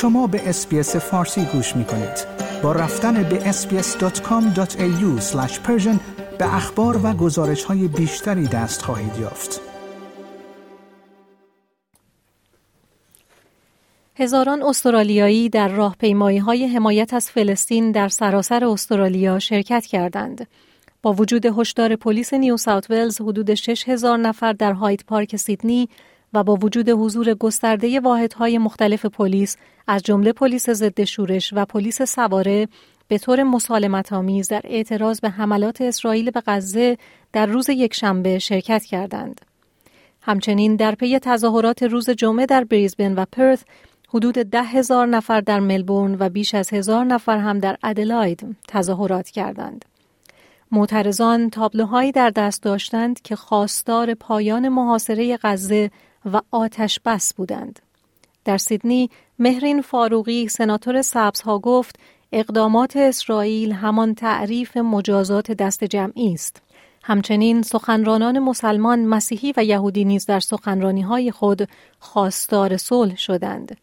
شما به اس‌بی‌اس فارسی گوش می کنید. با رفتن به sbs.com.au به اخبار و گزارش های بیشتری دست خواهید یافت. هزاران استرالیایی در راهپیمایی های حمایت از فلسطین در سراسر استرالیا شرکت کردند. با وجود هشدار پلیس نیو ساوت ولز حدود 6000 نفر در هاید پارک سیدنی و با وجود حضور گسترده واحدهای مختلف پلیس از جمله پلیس ضد شورش و پلیس سواره به طور مسالمت آمیز در اعتراض به حملات اسرائیل به غزه در روز یکشنبه شرکت کردند. همچنین در پی تظاهرات روز جمعه در بریزبن و پرث حدود ده هزار نفر در ملبورن و بیش از هزار نفر هم در ادلاید تظاهرات کردند. معترضان تابلوهایی در دست داشتند که خواستار پایان محاصره غزه و آتش بس بودند. در سیدنی مهرین فاروقی سناتور سبزها گفت اقدامات اسرائیل همان تعریف مجازات دست جمعی است. همچنین سخنرانان مسلمان، مسیحی و یهودی نیز در سخنرانی های خود خواستار صلح شدند.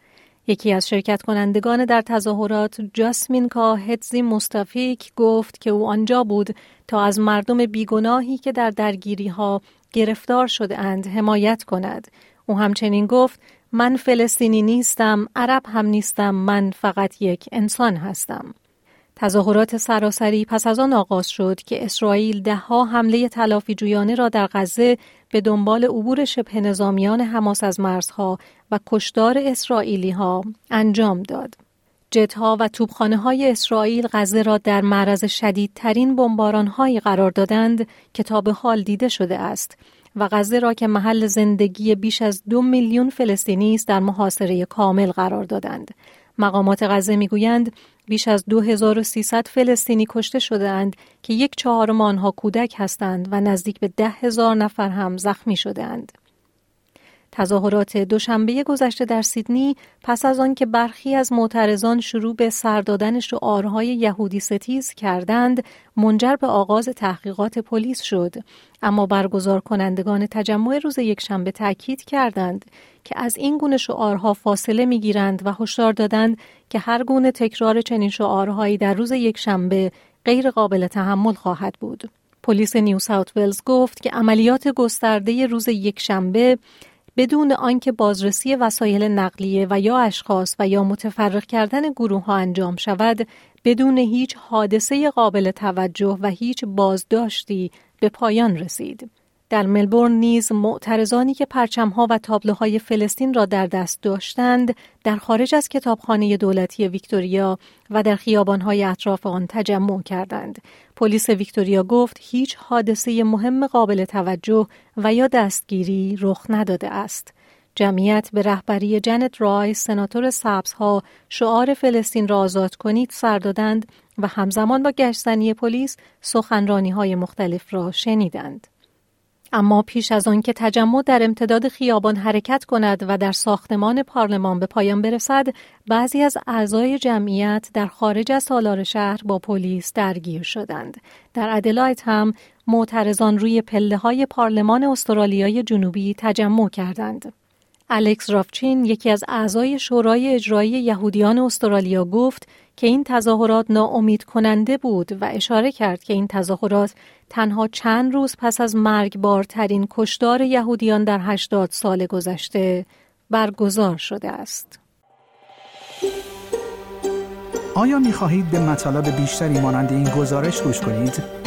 یکی از شرکت کنندگان در تظاهرات جاسمین هدزی مستفیک گفت که او آنجا بود تا از مردم بیگناهی که در درگیری ها گرفتار شده اند حمایت کند. او همچنین گفت من فلسطینی نیستم، عرب هم نیستم، من فقط یک انسان هستم. تظاهرات سراسری پس از آن آغاز شد که اسرائیل دهها حمله تلافی جویانه را در غزه به دنبال عبور شبه نظامیان حماس از مرزها و کشدار اسرائیلی ها انجام داد. جتها و توبخانه های اسرائیل غزه را در معرض شدیدترین بمباران هایی قرار دادند که تا به حال دیده شده است و غزه را که محل زندگی بیش از دو میلیون فلسطینی است در محاصره کامل قرار دادند. مقامات غزه می‌گویند بیش از 2300 فلسطینی کشته شدهاند که یک چهارم آنها کودک هستند و نزدیک به ده هزار نفر هم زخمی شدهاند. تظاهرات دوشنبه گذشته در سیدنی پس از آن که برخی از معترضان شروع به سر دادن شعارهای یهودی ستیز کردند منجر به آغاز تحقیقات پلیس شد اما برگزار کنندگان تجمع روز یکشنبه تاکید کردند که از این گونه شعارها فاصله می‌گیرند و هشدار دادند که هر گونه تکرار چنین شعارهایی در روز یکشنبه غیر قابل تحمل خواهد بود. پلیس نیو ساوت ولز گفت که عملیات گسترده روز یکشنبه بدون آنکه بازرسی وسایل نقلیه و یا اشخاص و یا متفرق کردن گروه ها انجام شود بدون هیچ حادثه قابل توجه و هیچ بازداشتی به پایان رسید. در ملبورن نیز معترضانی که پرچمها و تابلوهای فلسطین را در دست داشتند در خارج از کتابخانه دولتی ویکتوریا و در خیابانهای اطراف آن تجمع کردند. پلیس ویکتوریا گفت هیچ حادثه مهم قابل توجه و یا دستگیری رخ نداده است. جمعیت به رهبری جنت رای سناتور سبزها شعار فلسطین را آزاد کنید سر دادند و همزمان با گشتنی پلیس سخنرانی های مختلف را شنیدند. اما پیش از آن که تجمع در امتداد خیابان حرکت کند و در ساختمان پارلمان به پایان برسد بعضی از اعضای جمعیت در خارج از سالار شهر با پلیس درگیر شدند. در ادلایت هم معترضان روی پله های پارلمان استرالیای جنوبی تجمع کردند. الکس رافچین یکی از اعضای شورای اجرایی یهودیان استرالیا گفت که این تظاهرات ناامید کننده بود و اشاره کرد که این تظاهرات تنها چند روز پس از مرگبارترین کشدار یهودیان در 80 سال گذشته برگزار شده است. آیا می خواهید به مطالب بیشتری مانند این گزارش گوش کنید؟